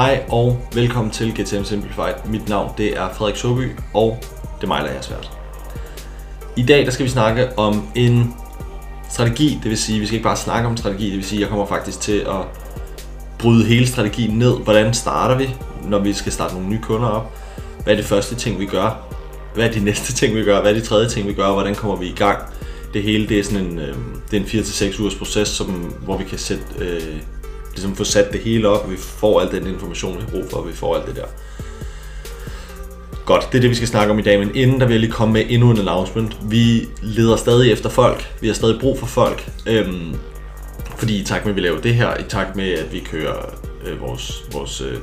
Hej og velkommen til GTM Simplified. Mit navn det er Frederik Soby, og det er mig, der er svært. I dag der skal vi snakke om en strategi, det vil sige, vi skal ikke bare snakke om strategi, det vil sige, jeg kommer faktisk til at bryde hele strategien ned. Hvordan starter vi, når vi skal starte nogle nye kunder op? Hvad er det første ting, vi gør? Hvad er de næste ting, vi gør? Hvad er de tredje ting, vi gør? Hvordan kommer vi i gang? Det hele det er sådan en, øh, det er en 4-6 ugers proces, som, hvor vi kan sætte øh, ligesom få sat det hele op, og vi får al den information, vi har brug for, og vi får alt det der. Godt, det er det, vi skal snakke om i dag, men inden der vil jeg lige komme med endnu en announcement. Vi leder stadig efter folk, vi har stadig brug for folk, øhm, fordi i takt med, at vi laver det her, i takt med, at vi kører øh, vores, vores øh,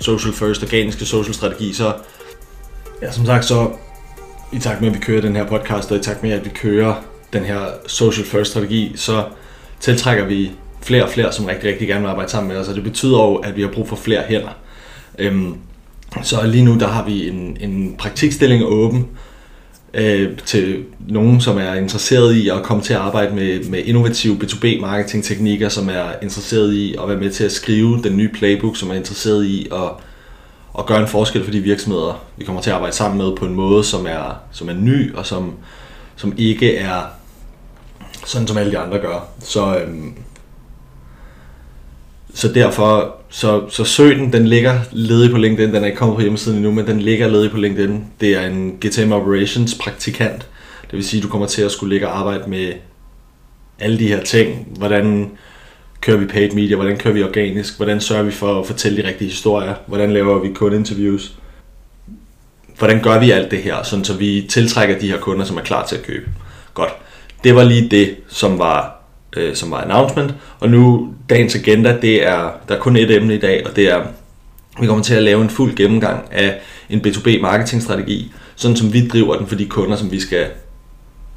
social first, organiske social strategi, så ja, som sagt, så i takt med, at vi kører den her podcast, og i takt med, at vi kører den her social first strategi, så tiltrækker vi flere og flere, som rigtig, rigtig gerne vil arbejde sammen med os, og det betyder jo, at vi har brug for flere hænder. Øhm, så lige nu der har vi en, en praktikstilling åben øh, til nogen, som er interesseret i at komme til at arbejde med, med innovative B2B marketing teknikker, som er interesseret i at være med til at skrive den nye playbook, som er interesseret i at, at gøre en forskel for de virksomheder, vi kommer til at arbejde sammen med på en måde, som er, som er ny og som, som ikke er sådan, som alle de andre gør. Så, øhm, så derfor, så, så søg den, den ligger ledig på LinkedIn, den er ikke kommet på hjemmesiden endnu, men den ligger ledig på LinkedIn. Det er en GTM Operations praktikant, det vil sige, at du kommer til at skulle ligge og arbejde med alle de her ting. Hvordan kører vi paid media, hvordan kører vi organisk, hvordan sørger vi for at fortælle de rigtige historier, hvordan laver vi kundeinterviews, hvordan gør vi alt det her, sådan så vi tiltrækker de her kunder, som er klar til at købe. Godt. Det var lige det, som var øh, som var announcement. Og nu dagens agenda, det er, der er kun et emne i dag, og det er, vi kommer til at lave en fuld gennemgang af en B2B marketingstrategi, sådan som vi driver den for de kunder, som vi skal,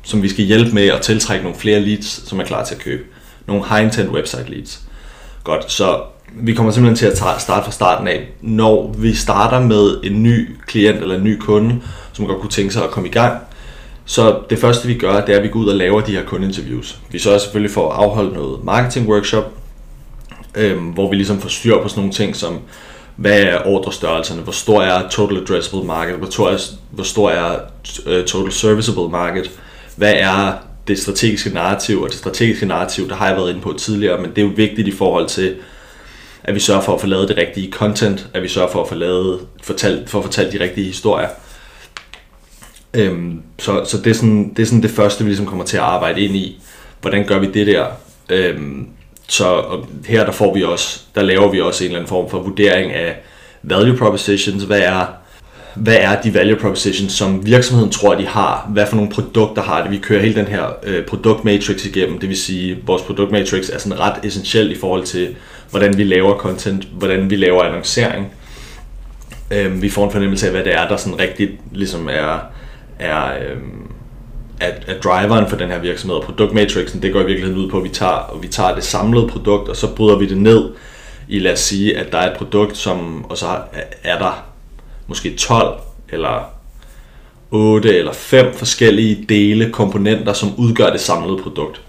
som vi skal hjælpe med at tiltrække nogle flere leads, som er klar til at købe. Nogle high intent website leads. Godt, så vi kommer simpelthen til at starte fra starten af. Når vi starter med en ny klient eller en ny kunde, som godt kunne tænke sig at komme i gang, så det første vi gør, det er, at vi går ud og laver de her kundeinterviews. Vi sørger selvfølgelig for at afholde noget marketing workshop, øhm, hvor vi ligesom får styr på sådan nogle ting som, hvad er ordrestørrelserne, hvor stor er total addressable market, hvor stor er, hvor stor er øh, total serviceable market, hvad er det strategiske narrativ, og det strategiske narrativ, der har jeg været inde på tidligere, men det er jo vigtigt i forhold til, at vi sørger for at få lavet det rigtige content, at vi sørger for at få lavet, fortalt, for at fortælle de rigtige historier, Øhm, så så det, er sådan, det er sådan det første, vi ligesom kommer til at arbejde ind i. Hvordan gør vi det der? Øhm, så og her der får vi også, der laver vi også en eller anden form for vurdering af value propositions. Hvad er, hvad er de value propositions, som virksomheden tror, de har? Hvad for nogle produkter har det? Vi kører hele den her øh, produktmatrix igennem. Det vil sige, vores produktmatrix er sådan ret essentiel i forhold til, hvordan vi laver content, hvordan vi laver annoncering. Øhm, vi får en fornemmelse af, hvad det er, der sådan rigtigt ligesom er er, øh, at, at driveren for den her virksomhed, og produktmatrixen, det går i virkeligheden ud på, at vi tager, vi tager det samlede produkt, og så bryder vi det ned i, lad os sige, at der er et produkt, som, og så er der måske 12 eller 8 eller 5 forskellige dele, komponenter, som udgør det samlede produkt.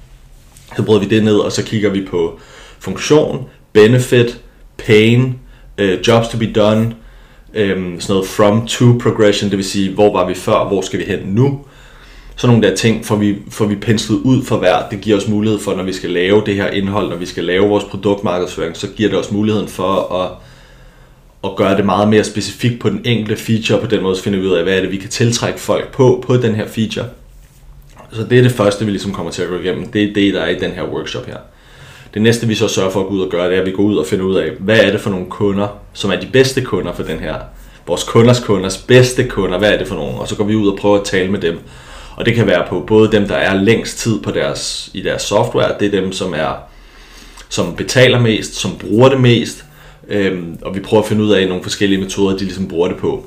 Så bryder vi det ned, og så kigger vi på funktion, benefit, pain, øh, jobs to be done, øhm, sådan noget from to progression, det vil sige, hvor var vi før, hvor skal vi hen nu. Sådan nogle der ting får vi, får vi penslet ud for hver. Det giver os mulighed for, når vi skal lave det her indhold, når vi skal lave vores produktmarkedsføring, så giver det os muligheden for at, at gøre det meget mere specifikt på den enkelte feature, på den måde finder vi ud af, hvad er det, vi kan tiltrække folk på, på den her feature. Så det er det første, vi ligesom kommer til at gå igennem. Det er det, der er i den her workshop her. Det næste, vi så sørger for at gå ud og gøre, det er, at vi går ud og finder ud af, hvad er det for nogle kunder, som er de bedste kunder for den her, vores kunders kunders bedste kunder, hvad er det for nogle, og så går vi ud og prøver at tale med dem. Og det kan være på både dem, der er længst tid på deres, i deres software, det er dem, som er som betaler mest, som bruger det mest, øhm, og vi prøver at finde ud af nogle forskellige metoder, de ligesom bruger det på.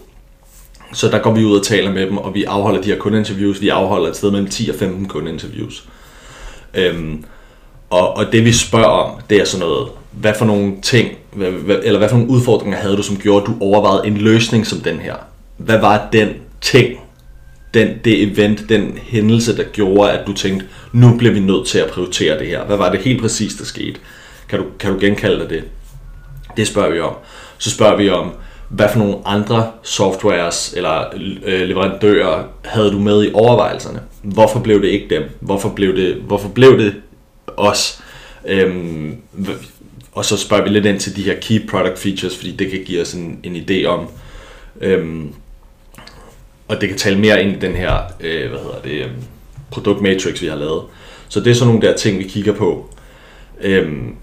Så der går vi ud og taler med dem, og vi afholder de her kundeinterviews. Vi afholder et sted mellem 10 og 15 kundeinterviews. Øhm, og, og det vi spørger om, det er sådan noget, hvad for nogle ting, hvad, hvad, eller hvad for nogle udfordringer havde du, som gjorde, at du overvejede en løsning som den her? Hvad var den ting, den, det event, den hændelse, der gjorde, at du tænkte, nu bliver vi nødt til at prioritere det her? Hvad var det helt præcis, der skete? Kan du, kan du genkalde dig det? Det spørger vi om. Så spørger vi om, hvad for nogle andre softwares eller øh, leverandører havde du med i overvejelserne? Hvorfor blev det ikke dem? Hvorfor blev det, hvorfor blev det os? Øhm, og så spørger vi lidt ind til de her key product features, fordi det kan give os en, en idé om, øhm, og det kan tale mere ind i den her, øh, hvad hedder det, øh, produkt matrix, vi har lavet. Så det er sådan nogle der ting, vi kigger på. Øhm,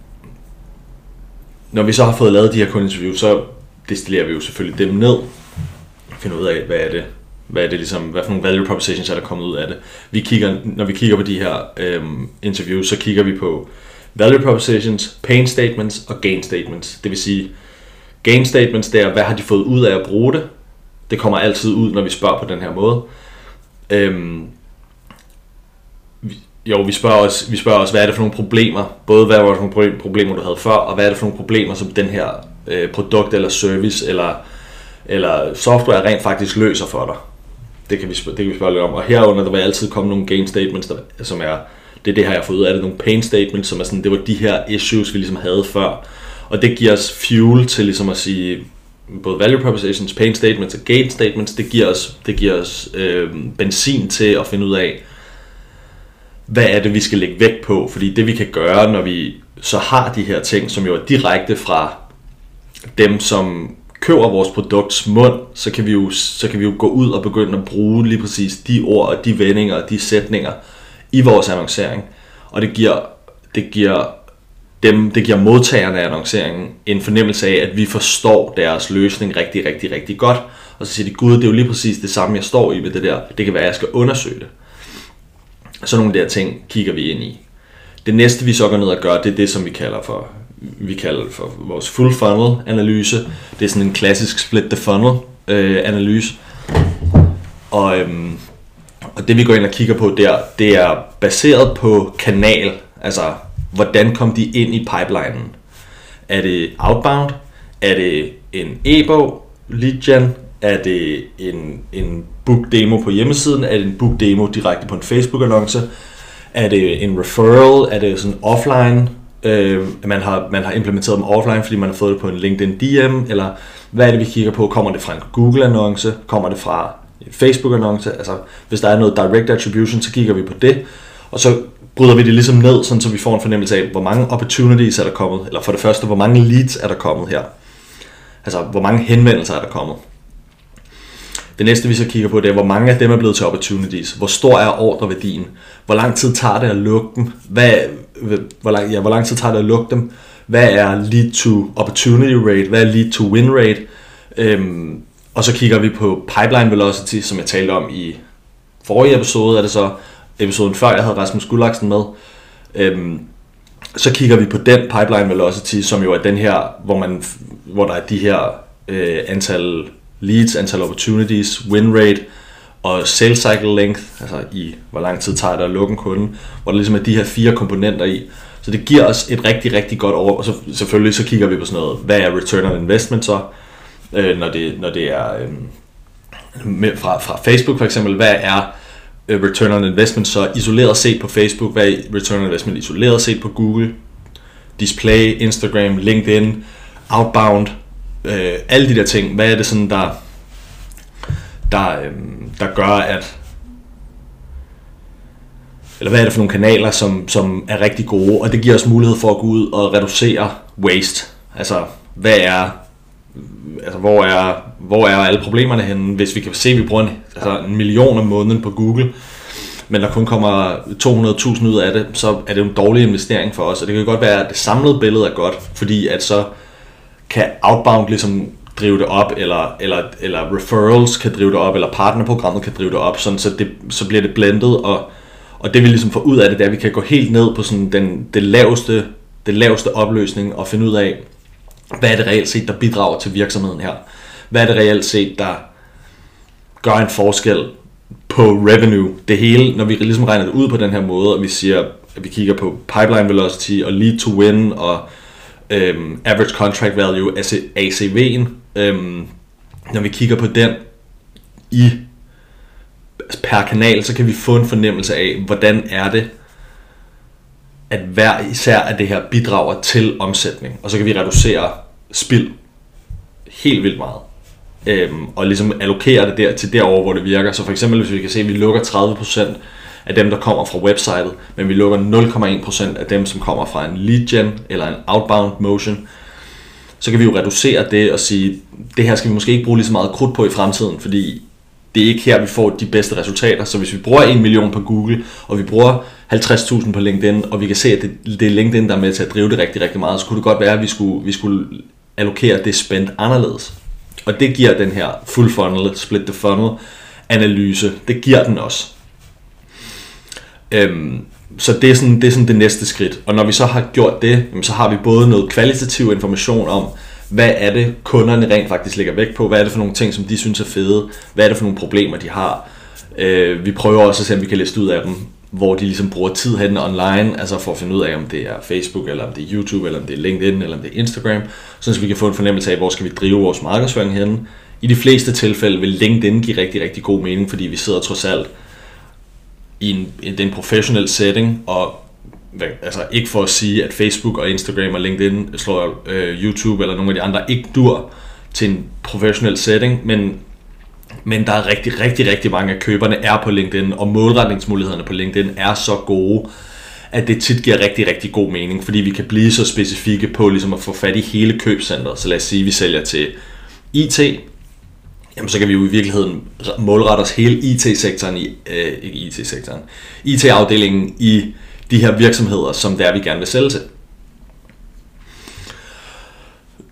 når vi så har fået lavet de her kundeinterviews, så destillerer vi jo selvfølgelig dem ned, finder ud af, hvad er det, hvad er det ligesom, hvad for nogle value propositions er der kommet ud af det. Vi kigger, når vi kigger på de her øhm, interviews, så kigger vi på value propositions, pain statements og gain statements. Det vil sige, gain statements der, hvad har de fået ud af at bruge det? Det kommer altid ud, når vi spørger på den her måde. Øhm, jo, vi spørger, også, vi spørger også, hvad er det for nogle problemer, både hvad var det for nogle problemer, du havde før, og hvad er det for nogle problemer, som den her øh, produkt eller service eller, eller software rent faktisk løser for dig. Det kan vi, det kan vi spørge lidt om. Og herunder, der vil altid komme nogle gain statements, der, som er, det er det her, jeg har fået ud af det, nogle pain statements, som er sådan, det var de her issues, vi ligesom havde før. Og det giver os fuel til ligesom at sige, både value propositions, pain statements og gain statements, det giver os, det giver os øh, benzin til at finde ud af, hvad er det, vi skal lægge vægt på? Fordi det vi kan gøre, når vi så har de her ting, som jo er direkte fra dem, som køber vores produkts mund, så kan, vi jo, så kan vi jo gå ud og begynde at bruge lige præcis de ord og de vendinger og de sætninger i vores annoncering. Og det giver, det giver dem, det giver modtagerne af annonceringen en fornemmelse af, at vi forstår deres løsning rigtig, rigtig, rigtig godt. Og så siger de, gud, det er jo lige præcis det samme, jeg står i med det der. Det kan være, at jeg skal undersøge det. Så nogle der ting kigger vi ind i. Det næste, vi så går ned og gør, det er det, som vi kalder for, vi kalder for vores full funnel analyse. Det er sådan en klassisk split the funnel øh, analyse. Og, øhm, og det vi går ind og kigger på der, det er baseret på kanal. Altså, hvordan kom de ind i pipelinen? Er det outbound? Er det en e-bog? Lead gen? Er det en, en book demo på hjemmesiden? Er det en book demo direkte på en Facebook-annonce? Er det en referral? Er det sådan offline? Øh, man, har, man har implementeret dem offline, fordi man har fået det på en LinkedIn DM? Eller hvad er det, vi kigger på? Kommer det fra en Google-annonce? Kommer det fra en Facebook-annonce? Altså, hvis der er noget direct attribution, så kigger vi på det. Og så bryder vi det ligesom ned, sådan så vi får en fornemmelse af, hvor mange opportunities er der kommet. Eller for det første, hvor mange leads er der kommet her. Altså, hvor mange henvendelser er der kommet. Det næste vi så kigger på, det er, hvor mange af dem er blevet til opportunities. Hvor stor er ordreværdien? Hvor lang tid tager det at lukke dem? Hvad, hvor, lang, ja, hvor lang tid tager det at lukke dem? Hvad er lead to opportunity rate? Hvad er lead to win rate? Øhm, og så kigger vi på pipeline velocity, som jeg talte om i forrige episode, er det så episoden før, jeg havde Rasmus Gullaksen med. Øhm, så kigger vi på den pipeline velocity, som jo er den her, hvor, man, hvor der er de her øh, antal leads, antal opportunities, win rate og sales cycle length, altså i hvor lang tid tager det at lukke en kunde, hvor der ligesom er de her fire komponenter i. Så det giver os et rigtig, rigtig godt over, og så selvfølgelig så kigger vi på sådan noget, hvad er return on investment så, øh, når, det, når det er øh, med, fra, fra Facebook for eksempel, hvad er øh, return on investment så? Isoleret set på Facebook, hvad er return on investment? Isoleret set på Google, display, Instagram, LinkedIn, outbound, øh, alle de der ting, hvad er det sådan, der, der, øh, der gør, at eller hvad er det for nogle kanaler, som, som er rigtig gode, og det giver os mulighed for at gå ud og reducere waste. Altså, hvad er, altså hvor er, hvor er alle problemerne henne, hvis vi kan se, at vi bruger en, altså en million om måneden på Google, men der kun kommer 200.000 ud af det, så er det jo en dårlig investering for os, og det kan godt være, at det samlede billede er godt, fordi at så kan outbound ligesom drive det op, eller, eller, eller referrals kan drive det op, eller partnerprogrammet kan drive det op, sådan, så, det, så bliver det blendet, og, og det vi ligesom får ud af det, det er, at vi kan gå helt ned på sådan den, det, laveste, det laveste opløsning, og finde ud af, hvad er det reelt set, der bidrager til virksomheden her? Hvad er det reelt set, der gør en forskel på revenue? Det hele, når vi ligesom regner det ud på den her måde, og vi siger, at vi kigger på pipeline velocity og lead to win og øhm, average contract value, ACV'en, øhm, når vi kigger på den i per kanal, så kan vi få en fornemmelse af, hvordan er det, at hver især af det her bidrager til omsætning. Og så kan vi reducere spild. Helt vildt meget. Øhm, og ligesom allokere det der til derover, hvor det virker. Så for eksempel, hvis vi kan se, at vi lukker 30% af dem, der kommer fra websitet, men vi lukker 0,1% af dem, som kommer fra en lead gen eller en outbound motion, så kan vi jo reducere det og sige, det her skal vi måske ikke bruge lige så meget krudt på i fremtiden, fordi det er ikke her, vi får de bedste resultater. Så hvis vi bruger 1 million på Google, og vi bruger 50.000 på LinkedIn, og vi kan se, at det, det er LinkedIn, der er med til at drive det rigtig, rigtig meget, så kunne det godt være, at vi skulle, vi skulle allokere det spændt anderledes. Og det giver den her full funnel, split the funnel analyse, det giver den også. Øhm, så det er, sådan, det er sådan det næste skridt. Og når vi så har gjort det, så har vi både noget kvalitativ information om, hvad er det, kunderne rent faktisk lægger vægt på, hvad er det for nogle ting, som de synes er fede, hvad er det for nogle problemer, de har. Øh, vi prøver også at se, om vi kan liste ud af dem, hvor de ligesom bruger tid hen online, altså for at finde ud af, om det er Facebook, eller om det er YouTube, eller om det er LinkedIn, eller om det er Instagram, så vi kan få en fornemmelse af, hvor skal vi drive vores markedsføring hen. I de fleste tilfælde vil LinkedIn give rigtig, rigtig god mening, fordi vi sidder trods alt i en, i en professionel setting, og altså ikke for at sige, at Facebook og Instagram og LinkedIn slår øh, YouTube eller nogle af de andre ikke dur til en professionel setting, men, men der er rigtig, rigtig, rigtig mange af køberne er på LinkedIn, og målretningsmulighederne på LinkedIn er så gode, at det tit giver rigtig, rigtig god mening, fordi vi kan blive så specifikke på ligesom at få fat i hele købscentret. Så lad os sige, at vi sælger til IT, jamen så kan vi jo i virkeligheden altså, målrette os hele IT-sektoren i, øh, ikke IT-sektoren, IT-afdelingen i de her virksomheder, som det er, vi gerne vil sælge til.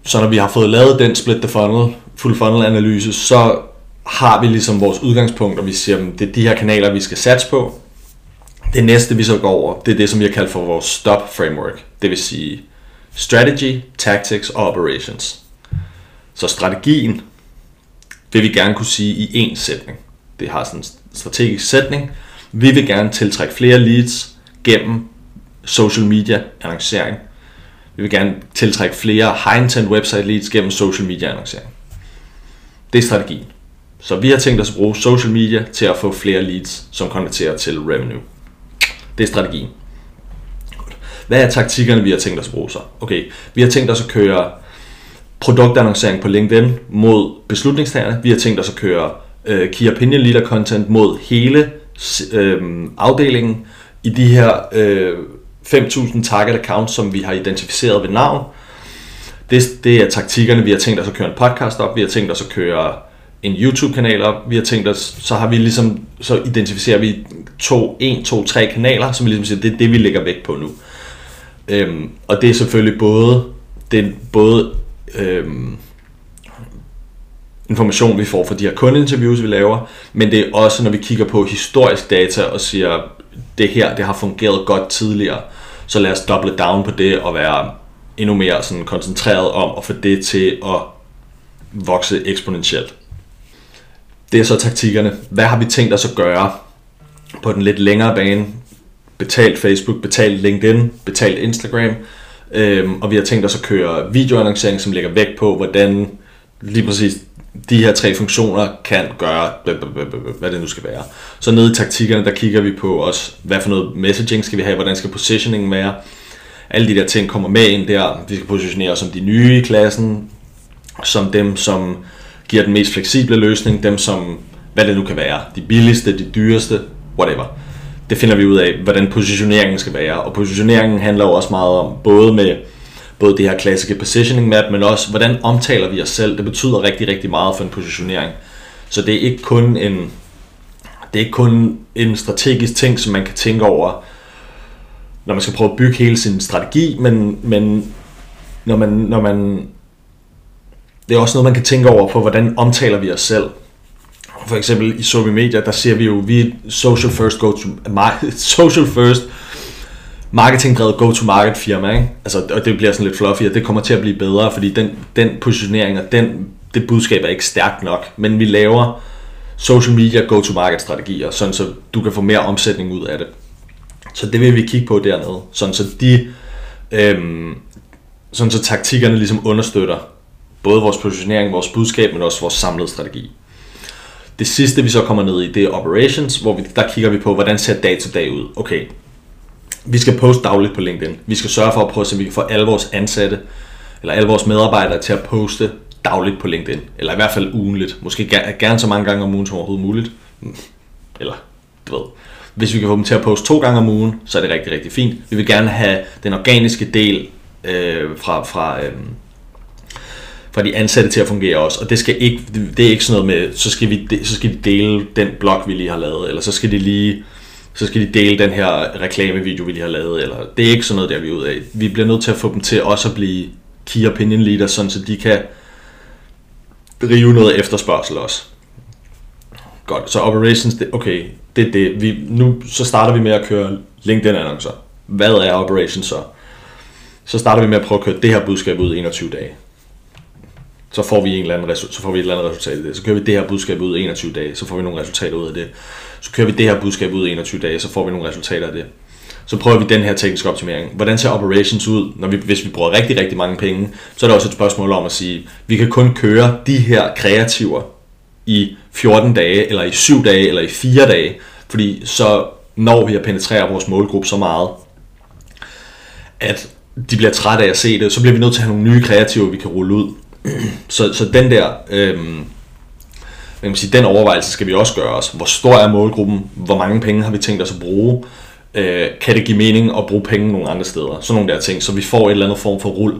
Så når vi har fået lavet den split the funnel, full funnel analyse, så har vi ligesom vores udgangspunkt, og vi siger, at det er de her kanaler, vi skal satse på. Det næste, vi så går over, det er det, som vi har kaldt for vores STOP framework. Det vil sige strategy, tactics og operations. Så strategien vil vi gerne kunne sige i én sætning. Det har sådan en strategisk sætning. Vi vil gerne tiltrække flere leads gennem social media annoncering. Vi vil gerne tiltrække flere high intent website leads gennem social media annoncering. Det er strategien. Så vi har tænkt os at bruge social media til at få flere leads, som konverterer til revenue. Det er strategien. Hvad er taktikkerne, vi har tænkt os at bruge så? Okay, vi har tænkt os at køre produktannoncering på LinkedIn mod beslutningstagerne. Vi har tænkt os at køre øh, Key Opinion Leader content mod hele øh, afdelingen i de her øh, 5.000 target accounts, som vi har identificeret ved navn. Det, det er taktikkerne, vi har tænkt os at køre en podcast op, vi har tænkt os at køre en YouTube-kanal op, vi har tænkt os, så har vi ligesom, så identificerer vi to, en, to, tre kanaler, som vi ligesom siger, det er det, vi lægger vægt på nu. Øhm, og det er selvfølgelig både, det er både øhm, information, vi får fra de her kundeinterviews, vi laver, men det er også, når vi kigger på historisk data og siger, det her, det har fungeret godt tidligere, så lad os double down på det og være endnu mere sådan koncentreret om at få det til at vokse eksponentielt. Det er så taktikkerne. Hvad har vi tænkt os at gøre på den lidt længere bane? Betalt Facebook, betalt LinkedIn, betalt Instagram. Øhm, og vi har tænkt os at køre videoannoncering, som lægger vægt på, hvordan lige præcis de her tre funktioner kan gøre, hvad det nu skal være. Så nede i taktikkerne, der kigger vi på også, hvad for noget messaging skal vi have, hvordan skal positioningen være. Alle de der ting kommer med ind der. Vi skal positionere os som de nye i klassen, som dem, som giver den mest fleksible løsning, dem som, hvad det nu kan være, de billigste, de dyreste, whatever. Det finder vi ud af, hvordan positioneringen skal være. Og positioneringen handler jo også meget om, både med både det her klassiske positioning map, men også hvordan omtaler vi os selv. Det betyder rigtig, rigtig meget for en positionering. Så det er ikke kun en, det er ikke kun en strategisk ting, som man kan tænke over, når man skal prøve at bygge hele sin strategi, men, men når man, når man, det er også noget, man kan tænke over på, hvordan omtaler vi os selv. For eksempel i social media, der ser vi jo, vi er social first go to, social first marketingdrevet go-to-market firma, ikke? Altså, og det bliver sådan lidt fluffy, og det kommer til at blive bedre, fordi den, den positionering og den, det budskab er ikke stærkt nok, men vi laver social media go-to-market strategier, sådan så du kan få mere omsætning ud af det. Så det vil vi kigge på dernede, sådan så de, øhm, sådan så taktikkerne ligesom understøtter både vores positionering, vores budskab, men også vores samlede strategi. Det sidste vi så kommer ned i, det er operations, hvor vi, der kigger vi på, hvordan ser dag til dag ud. Okay, vi skal poste dagligt på LinkedIn. Vi skal sørge for at prøve, så vi kan få alle vores ansatte eller alle vores medarbejdere til at poste dagligt på LinkedIn, eller i hvert fald ugenligt, måske gerne, gerne så mange gange om ugen som overhovedet muligt, eller du ved, hvis vi kan få dem til at poste to gange om ugen, så er det rigtig, rigtig fint. Vi vil gerne have den organiske del øh, fra, fra, øh, fra de ansatte til at fungere også. Og det skal ikke, det er ikke sådan noget med, så skal, vi, så skal de dele den blog, vi lige har lavet, eller så skal de lige så skal de dele den her reklamevideo, vi lige har lavet, eller det er ikke sådan noget, der vi er ud af. Vi bliver nødt til at få dem til også at blive key opinion leaders, sådan så de kan drive noget efterspørgsel også. Godt, så operations, det, okay, det er det. Vi, nu så starter vi med at køre LinkedIn-annoncer. Hvad er operations så? Så starter vi med at prøve at køre det her budskab ud i 21 dage. Så får vi, en eller anden, så får vi et eller andet resultat af det. Så kører vi det her budskab ud i 21 dage, så får vi nogle resultater ud af det. Så kører vi det her budskab ud i 21 dage, så får vi nogle resultater af det. Så prøver vi den her tekniske optimering. Hvordan ser operations ud, når vi, hvis vi bruger rigtig, rigtig mange penge? Så er det også et spørgsmål om at sige, vi kan kun køre de her kreativer i 14 dage, eller i 7 dage, eller i 4 dage, fordi så når vi at penetrere vores målgruppe så meget, at de bliver trætte af at se det, så bliver vi nødt til at have nogle nye kreativer, vi kan rulle ud. så, så den der, øhm, man kan sige, den overvejelse skal vi også gøre os. Hvor stor er målgruppen? Hvor mange penge har vi tænkt os at bruge? Øh, kan det give mening at bruge penge nogle andre steder? Sådan nogle der ting, så vi får et eller andet form for rul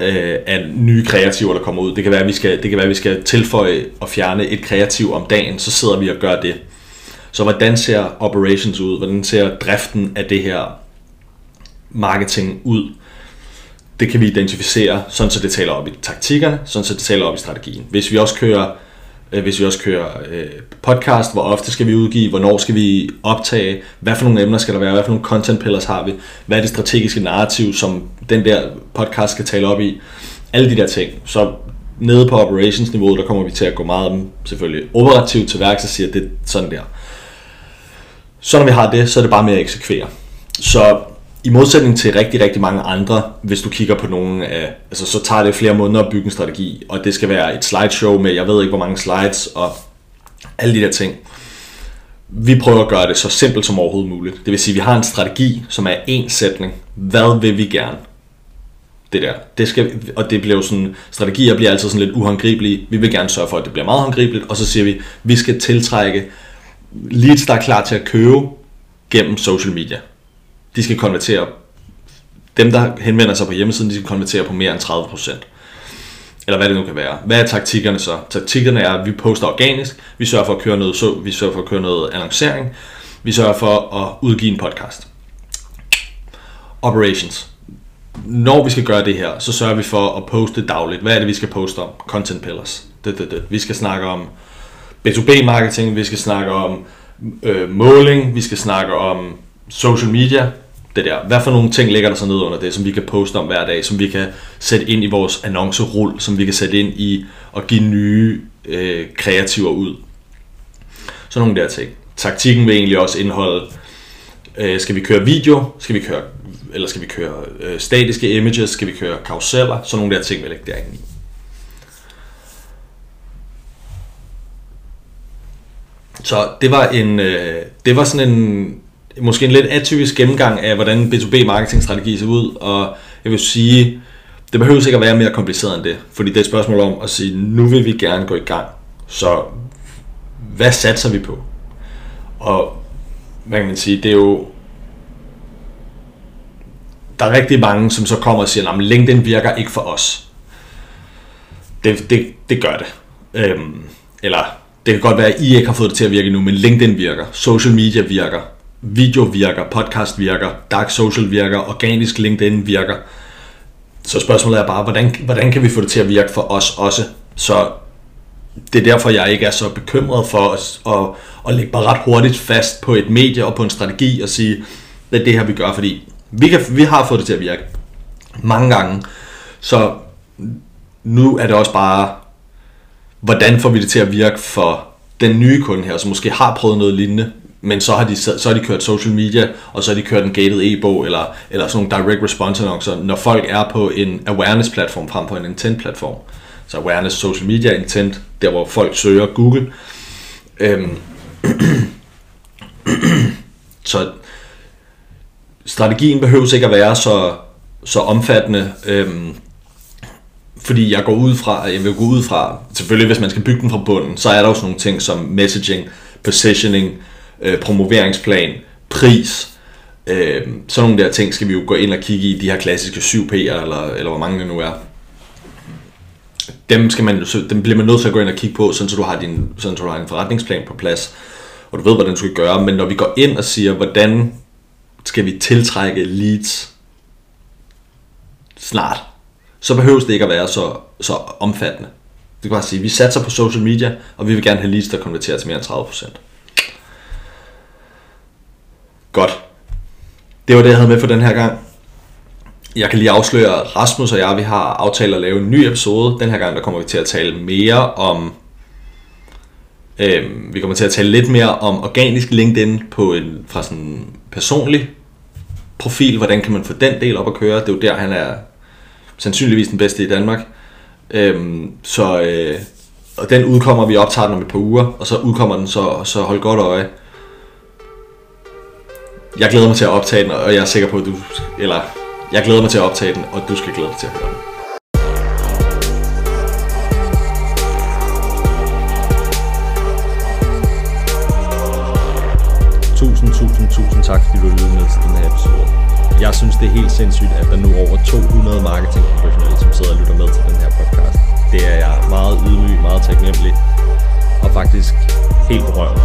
øh, af nye kreativer, der kommer ud. Det kan, være, at vi skal, det kan være, at vi skal tilføje og fjerne et kreativ om dagen, så sidder vi og gør det. Så hvordan ser operations ud? Hvordan ser driften af det her marketing ud? Det kan vi identificere, sådan så det taler op i taktikkerne, sådan så det taler op i strategien. Hvis vi også kører øh, hvis vi også kører øh, podcast, hvor ofte skal vi udgive, hvornår skal vi optage, hvad for nogle emner skal der være, hvad for nogle content pillars har vi, hvad er det strategiske narrativ, som den der podcast skal tale op i, alle de der ting. Så nede på operations-niveauet, der kommer vi til at gå meget selvfølgelig operativt til værks og siger, det er sådan der. Så når vi har det, så er det bare med at eksekvere. Så i modsætning til rigtig, rigtig mange andre, hvis du kigger på nogen af, altså så tager det flere måneder at bygge en strategi, og det skal være et slideshow med, jeg ved ikke hvor mange slides, og alle de der ting. Vi prøver at gøre det så simpelt som overhovedet muligt. Det vil sige, at vi har en strategi, som er en sætning. Hvad vil vi gerne? Det der. Det skal, og det bliver jo sådan, strategier bliver altid sådan lidt uhåndgribelige. Vi vil gerne sørge for, at det bliver meget håndgribeligt, og så siger vi, vi skal tiltrække leads, der er klar til at købe gennem social media de skal konvertere, dem der henvender sig på hjemmesiden, de skal konvertere på mere end 30%. Eller hvad det nu kan være. Hvad er taktikkerne så? Taktikkerne er, at vi poster organisk, vi sørger for at køre noget, så, vi sørger for at køre noget annoncering, vi sørger for at udgive en podcast. Operations. Når vi skal gøre det her, så sørger vi for at poste dagligt. Hvad er det, vi skal poste om? Content pillars. Det, det, det. Vi skal snakke om B2B marketing, vi skal snakke om øh, måling, vi skal snakke om social media, det der. Hvad for nogle ting ligger der så ned under det, som vi kan poste om hver dag, som vi kan sætte ind i vores annoncerul, som vi kan sætte ind i at give nye øh, kreativer ud. Så nogle der ting. Taktikken vil egentlig også indeholde, øh, skal vi køre video, skal vi køre, eller skal vi køre øh, statiske images, skal vi køre karuseller, så nogle der ting vil lægge derinde i. Så det var en, øh, det var sådan en måske en lidt atypisk gennemgang af, hvordan B2B marketingstrategi ser ud, og jeg vil sige, det behøver ikke at være mere kompliceret end det, fordi det er et spørgsmål om at sige, nu vil vi gerne gå i gang, så hvad satser vi på? Og hvad kan man sige, det er jo, der er rigtig mange, som så kommer og siger, at LinkedIn virker ikke for os. Det, det, det gør det. Øhm, eller det kan godt være, at I ikke har fået det til at virke nu, men LinkedIn virker, social media virker, video virker, podcast virker, dark social virker, organisk LinkedIn virker. Så spørgsmålet er bare, hvordan, hvordan kan vi få det til at virke for os også? Så det er derfor, jeg ikke er så bekymret for os at, at lægge bare ret hurtigt fast på et medie og på en strategi og sige, det er det her, vi gør, fordi vi, kan, vi har fået det til at virke mange gange. Så nu er det også bare, hvordan får vi det til at virke for den nye kunde her, som måske har prøvet noget lignende, men så har, de, så har de kørt social media, og så har de kørt en gated e-bog, eller, eller sådan nogle direct response annoncer, når folk er på en awareness platform frem for en intent platform. Så awareness, social media, intent, der hvor folk søger Google. Øhm. så strategien behøves ikke at være så, så omfattende. Øhm. fordi jeg går ud fra, jeg vil gå ud fra, selvfølgelig hvis man skal bygge den fra bunden, så er der jo sådan nogle ting som messaging, positioning, øh, promoveringsplan, pris, øh, sådan nogle der ting skal vi jo gå ind og kigge i, de her klassiske 7P'er, eller, eller hvor mange det nu er. Dem, skal man, dem bliver man nødt til at gå ind og kigge på, sådan så du har din, sådan så du har en forretningsplan på plads, og du ved, hvordan du skal gøre, men når vi går ind og siger, hvordan skal vi tiltrække leads snart, så behøves det ikke at være så, så omfattende. Det kan bare sige, at vi satser på social media, og vi vil gerne have leads, der konverterer til mere end 30%. Godt. Det var det, jeg havde med for den her gang. Jeg kan lige afsløre, at Rasmus og jeg vi har aftalt at lave en ny episode. Den her gang der kommer vi til at tale mere om... Øh, vi kommer til at tale lidt mere om organisk LinkedIn på en, fra sådan en personlig profil. Hvordan kan man få den del op at køre? Det er jo der, han er sandsynligvis den bedste i Danmark. Øh, så øh, og den udkommer, vi optager den om et par uger, og så udkommer den, så, så hold godt øje. Jeg glæder mig til at optage den, og jeg er sikker på, at du... Eller, jeg glæder mig til at optage den, og du skal glæde dig til at høre den. Tusind, tusind, tusind tak, fordi du lyttede med til den her episode. Jeg synes, det er helt sindssygt, at der nu er over 200 marketingprofessionelle, som sidder og lytter med til den her podcast. Det er jeg meget ydmyg, meget taknemmelig, og faktisk helt berørt.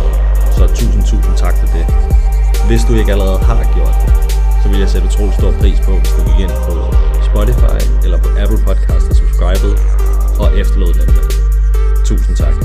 Så tusind, tusind tak for det. Hvis du ikke allerede har gjort det, så vil jeg sætte utrolig stor pris på, hvis du gik ind på Spotify eller på Apple Podcast og subscribede og efterlod den med. Tusind tak.